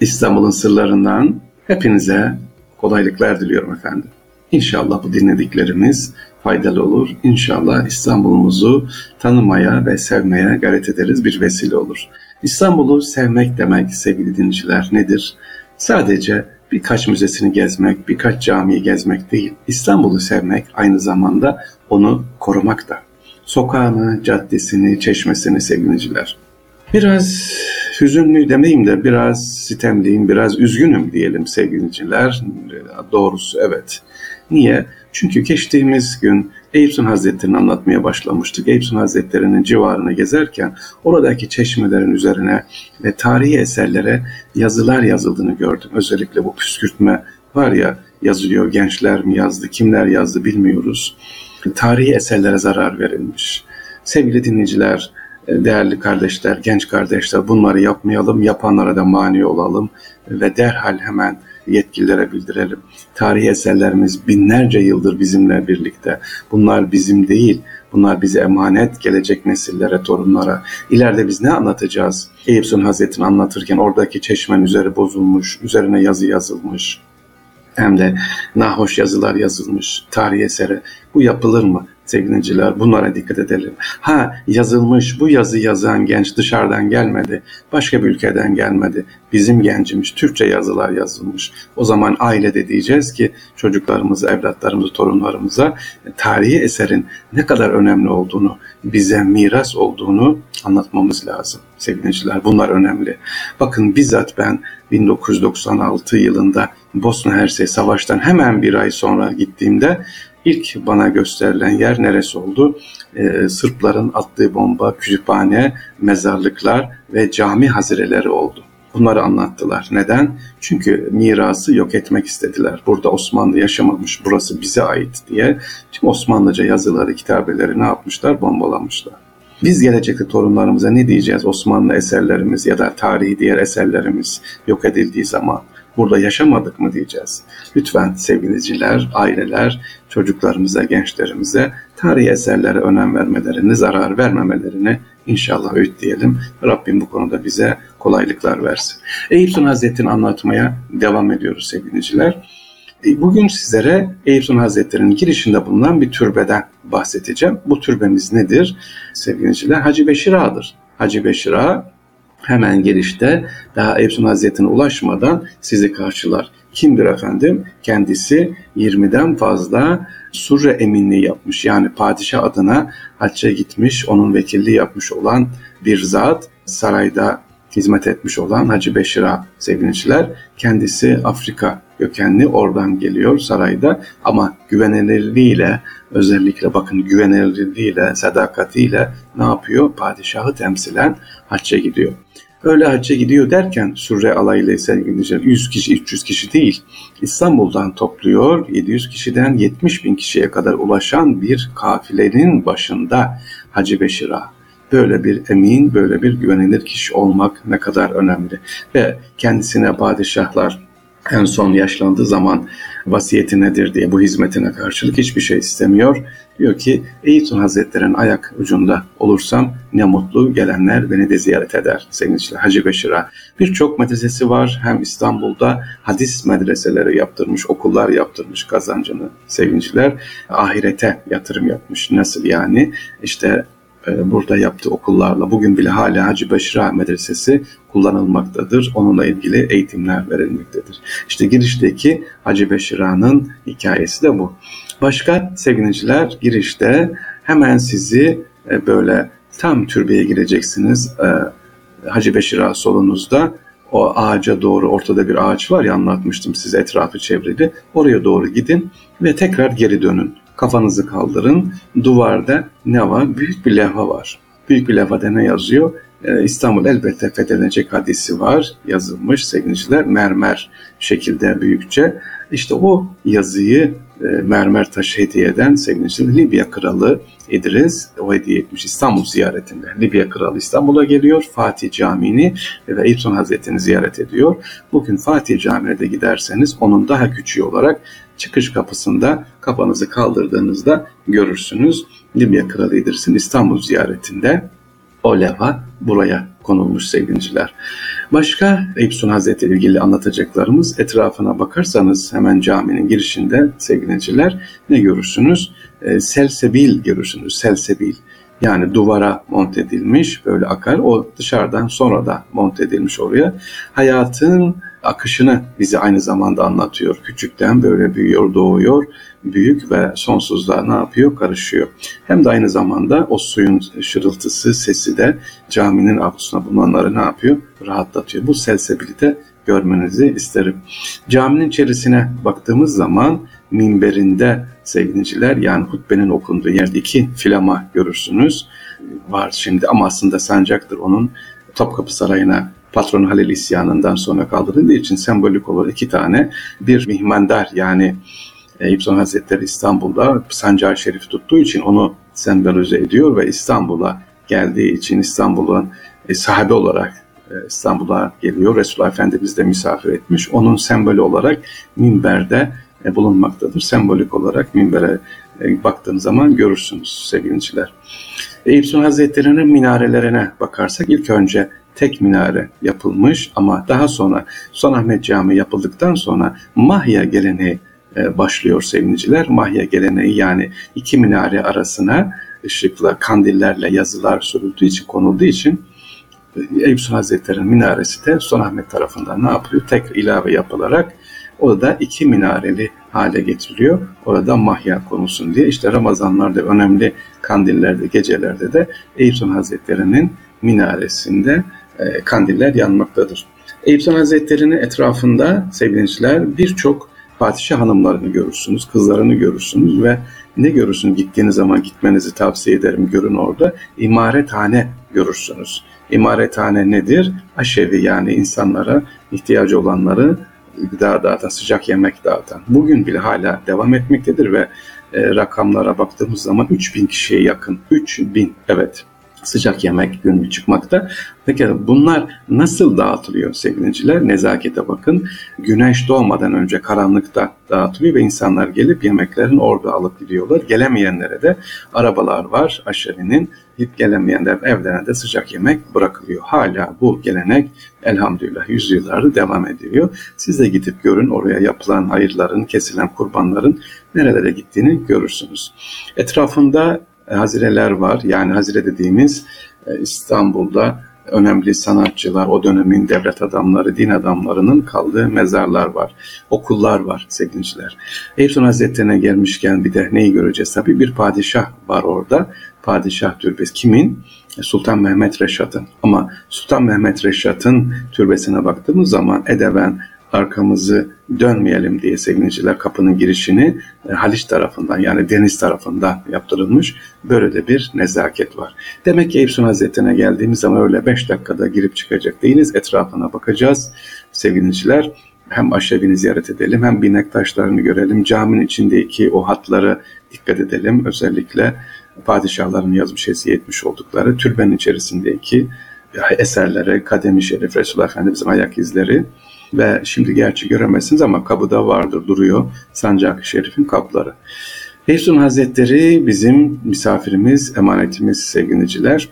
İstanbul'un sırlarından hepinize kolaylıklar diliyorum efendim. İnşallah bu dinlediklerimiz faydalı olur. İnşallah İstanbul'umuzu tanımaya ve sevmeye gayret ederiz bir vesile olur. İstanbul'u sevmek demek sevgili dinleyiciler nedir? Sadece birkaç müzesini gezmek, birkaç camiyi gezmek değil. İstanbul'u sevmek aynı zamanda onu korumak da. Sokağını, caddesini, çeşmesini sevgiliciler. Biraz hüzünlü demeyeyim de biraz sitemliyim, biraz üzgünüm diyelim sevgiliciler. Doğrusu evet. Niye? Çünkü geçtiğimiz gün Eyüpsun Hazretleri'ni anlatmaya başlamıştık. Eyüpsun Hazretleri'nin civarını gezerken oradaki çeşmelerin üzerine ve tarihi eserlere yazılar yazıldığını gördüm. Özellikle bu püskürtme var ya yazılıyor gençler mi yazdı, kimler yazdı bilmiyoruz. Tarihi eserlere zarar verilmiş. Sevgili dinleyiciler, değerli kardeşler, genç kardeşler bunları yapmayalım, yapanlara da mani olalım ve derhal hemen yetkililere bildirelim. Tarihi eserlerimiz binlerce yıldır bizimle birlikte. Bunlar bizim değil, bunlar bize emanet gelecek nesillere, torunlara. İleride biz ne anlatacağız? Eyüp Sultan Hazretleri'ni anlatırken oradaki çeşmenin üzeri bozulmuş, üzerine yazı yazılmış hem de nahoş yazılar yazılmış tarih eseri. Bu yapılır mı? Sevgiliciler bunlara dikkat edelim. Ha yazılmış bu yazı yazan genç dışarıdan gelmedi. Başka bir ülkeden gelmedi. Bizim gencimiz Türkçe yazılar yazılmış. O zaman ailede diyeceğiz ki çocuklarımıza, evlatlarımıza, torunlarımıza tarihi eserin ne kadar önemli olduğunu, bize miras olduğunu anlatmamız lazım sevgiliciler. Bunlar önemli. Bakın bizzat ben 1996 yılında Bosna Hersey Savaş'tan hemen bir ay sonra gittiğimde İlk bana gösterilen yer neresi oldu? Ee, Sırpların attığı bomba, kütüphane, mezarlıklar ve cami hazireleri oldu. Bunları anlattılar. Neden? Çünkü mirası yok etmek istediler. Burada Osmanlı yaşamamış, burası bize ait diye tüm Osmanlıca yazıları, kitabeleri ne yapmışlar? Bombalamışlar. Biz gelecekte torunlarımıza ne diyeceğiz Osmanlı eserlerimiz ya da tarihi diğer eserlerimiz yok edildiği zaman? Burada yaşamadık mı diyeceğiz. Lütfen sevgiliciler, aileler, çocuklarımıza, gençlerimize tarihi eserlere önem vermelerini, zarar vermemelerini inşallah öğütleyelim. Rabbim bu konuda bize kolaylıklar versin. Eyüp Sultan Hazretleri'ni anlatmaya devam ediyoruz sevgiliciler. E, bugün sizlere Eyüp Sultan Hazretleri'nin girişinde bulunan bir türbeden bahsedeceğim. Bu türbemiz nedir sevgiliciler? Hacı Beşir Ağa'dır. Hacı Beşir hemen girişte daha Eyüp Hazretleri'ne ulaşmadan sizi karşılar. Kimdir efendim? Kendisi 20'den fazla surre eminliği yapmış. Yani padişah adına hacca gitmiş, onun vekilliği yapmış olan bir zat sarayda hizmet etmiş olan Hacı Beşir'a sevgiliciler. Kendisi Afrika kökenli oradan geliyor sarayda ama güvenilirliğiyle özellikle bakın güvenilirliğiyle, sadakatiyle ne yapıyor? Padişahı temsilen hacca gidiyor. Öyle hacca gidiyor derken Sürre alayıyla sevgili 100 kişi 300 kişi değil İstanbul'dan topluyor 700 kişiden 70 bin kişiye kadar ulaşan bir kafilenin başında Hacı Beşir'a böyle bir emin, böyle bir güvenilir kişi olmak ne kadar önemli. Ve kendisine padişahlar en son yaşlandığı zaman vasiyeti nedir diye bu hizmetine karşılık hiçbir şey istemiyor. Diyor ki Eğitim Hazretleri'nin ayak ucunda olursam ne mutlu gelenler beni de ziyaret eder sevgili Hacı Beşir'a. Birçok medresesi var hem İstanbul'da hadis medreseleri yaptırmış, okullar yaptırmış kazancını sevgiliciler. Ahirete yatırım yapmış. Nasıl yani? İşte e, burada yaptığı okullarla bugün bile hala Hacı Beşira Medresesi kullanılmaktadır. Onunla ilgili eğitimler verilmektedir. İşte girişteki Hacı Beşira'nın hikayesi de bu. Başka sevgiliciler girişte hemen sizi e, böyle tam türbeye gireceksiniz. E, Hacı Beşira solunuzda o ağaca doğru ortada bir ağaç var ya anlatmıştım size etrafı çevrili. Oraya doğru gidin ve tekrar geri dönün. Kafanızı kaldırın. Duvarda ne var? Büyük bir levha var. Büyük bir levhada ne yazıyor? Ee, İstanbul elbette fethedilecek hadisi var. Yazılmış sevgiliciler mermer şekilde büyükçe. İşte o yazıyı e, mermer taşı hediye eden sevgili Libya Kralı İdris o hediye etmiş İstanbul ziyaretinde. Libya Kralı İstanbul'a geliyor. Fatih Camii'ni ve İbson Hazretleri'ni ziyaret ediyor. Bugün Fatih Camii'ne de giderseniz onun daha küçüğü olarak çıkış kapısında kafanızı kaldırdığınızda görürsünüz. Libya Kralı İdris'in İstanbul ziyaretinde o leva buraya konulmuş sevgiliciler. Başka Eyüp Sultan Hazretleri ilgili anlatacaklarımız etrafına bakarsanız hemen caminin girişinde sevgiliciler ne görürsünüz? E, selsebil görürsünüz. Selsebil. Yani duvara monte edilmiş böyle akar. O dışarıdan sonra da monte edilmiş oraya. Hayatın akışını bize aynı zamanda anlatıyor. Küçükten böyle büyüyor, doğuyor, büyük ve sonsuzluğa ne yapıyor? Karışıyor. Hem de aynı zamanda o suyun şırıltısı, sesi de caminin avlusuna bulunanları ne yapıyor? Rahatlatıyor. Bu selsebilite görmenizi isterim. Caminin içerisine baktığımız zaman minberinde sevgiliciler yani hutbenin okunduğu yerde iki filama görürsünüz. Var şimdi ama aslında sancaktır onun Topkapı Sarayı'na patron Halil isyanından sonra kaldırıldığı için sembolik olarak iki tane bir mihmandar yani Eyüp Sultan Hazretleri İstanbul'da Sancar Şerif tuttuğu için onu sembolize ediyor ve İstanbul'a geldiği için İstanbul'un e, sahibi olarak e, İstanbul'a geliyor. Resulullah Efendimiz de misafir etmiş. Onun sembolü olarak minberde e, bulunmaktadır. Sembolik olarak minbere e, baktığınız zaman görürsünüz sevgiliciler. Eyüp Sultan Hazretleri'nin minarelerine bakarsak ilk önce tek minare yapılmış ama daha sonra Sultanahmet Camii yapıldıktan sonra Mahya geleneği e, başlıyor sevgiliciler. Mahya geleneği yani iki minare arasına ışıkla, kandillerle yazılar sürüldüğü için, konulduğu için Eyüp Sultan Hazretleri'nin minaresi de Sultanahmet tarafından ne yapıyor? Tek ilave yapılarak o da iki minareli hale getiriliyor. Orada mahya konulsun diye. İşte Ramazanlarda önemli kandillerde, gecelerde de Eyüp Sultan Hazretleri'nin minaresinde e, kandiller yanmaktadır. Eyüp Sultan Hazretleri'nin etrafında sevgiliciler birçok padişah hanımlarını görürsünüz, kızlarını görürsünüz ve ne görürsünüz gittiğiniz zaman gitmenizi tavsiye ederim görün orada. İmarethane görürsünüz. İmarethane nedir? Aşevi yani insanlara ihtiyacı olanları gıda dağıtan, sıcak yemek dağıtan. Bugün bile hala devam etmektedir ve e, rakamlara baktığımız zaman 3000 kişiye yakın. 3000 evet sıcak yemek günlük çıkmakta. Peki bunlar nasıl dağıtılıyor sevgiliciler? Nezakete bakın. Güneş doğmadan önce karanlıkta dağıtılıyor ve insanlar gelip yemeklerini orada alıp gidiyorlar. Gelemeyenlere de arabalar var aşerinin. Git gelemeyenler evlerine de sıcak yemek bırakılıyor. Hala bu gelenek elhamdülillah yüzyıllardır devam ediyor. Siz de gidip görün oraya yapılan hayırların, kesilen kurbanların nerelere gittiğini görürsünüz. Etrafında hazireler var. Yani hazire dediğimiz e, İstanbul'da önemli sanatçılar, o dönemin devlet adamları, din adamlarının kaldığı mezarlar var. Okullar var sevgiliciler. Eyüp Sultan Hazretleri'ne gelmişken bir de neyi göreceğiz? Tabii bir padişah var orada. Padişah türbesi. Kimin? Sultan Mehmet Reşat'ın. Ama Sultan Mehmet Reşat'ın türbesine baktığımız zaman edeven arkamızı dönmeyelim diye sevgiliciler kapının girişini e, Haliç tarafından yani deniz tarafından yaptırılmış. Böyle de bir nezaket var. Demek ki Eyüp Hazretleri'ne geldiğimiz zaman öyle 5 dakikada girip çıkacak değiliz. Etrafına bakacağız sevgiliciler. Hem aşevini ziyaret edelim hem binek taşlarını görelim. Caminin içindeki o hatları dikkat edelim. Özellikle padişahların yazmış hediye etmiş oldukları türbenin içerisindeki eserlere, kademi şerif, Resulullah Efendimiz'in ayak izleri ve şimdi gerçi göremezsiniz ama kapıda vardır duruyor Sancak-ı Şerif'in kapları. Efsun Hazretleri bizim misafirimiz, emanetimiz sevgiliciler.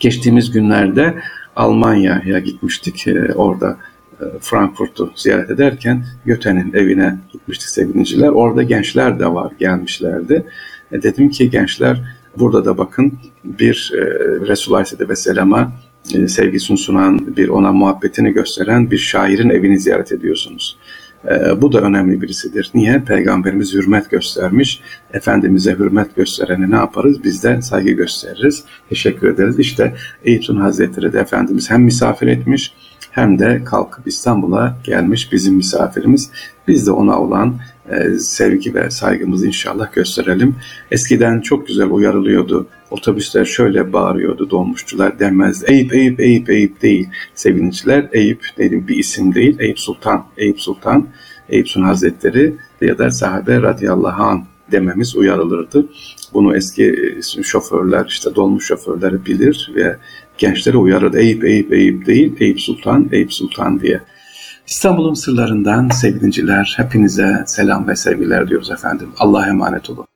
Geçtiğimiz günlerde Almanya'ya gitmiştik. Ee, orada e, Frankfurt'u ziyaret ederken Göte'nin evine gitmiştik sevgiliciler. Orada gençler de var gelmişlerdi. E, dedim ki gençler burada da bakın bir e, Resulullah Aleyhisselatü Vesselam'a sevgisini sunan, bir ona muhabbetini gösteren bir şairin evini ziyaret ediyorsunuz. E, bu da önemli birisidir. Niye? Peygamberimiz hürmet göstermiş. Efendimiz'e hürmet gösterene ne yaparız? Biz de saygı gösteririz. Teşekkür ederiz. İşte Eyüp Sultan Hazretleri de Efendimiz hem misafir etmiş hem de kalkıp İstanbul'a gelmiş bizim misafirimiz. Biz de ona olan e, sevgi ve saygımızı inşallah gösterelim. Eskiden çok güzel uyarılıyordu. Otobüsler şöyle bağırıyordu dolmuşçular demez. Eyüp, Eyüp, Eyüp, Eyüp değil. Sevinçler Eyüp dedim bir isim değil. Eyüp Sultan, Eyüp Sultan, Eyüp Sultan Hazretleri ya da sahabe radıyallahu anh dememiz uyarılırdı. Bunu eski e, şoförler işte dolmuş şoförleri bilir ve gençlere uyarır. Eyüp, Eyüp, Eyüp değil, Eyüp Sultan, Eyüp Sultan diye. İstanbul'un sırlarından sevgiliciler hepinize selam ve sevgiler diyoruz efendim. Allah'a emanet olun.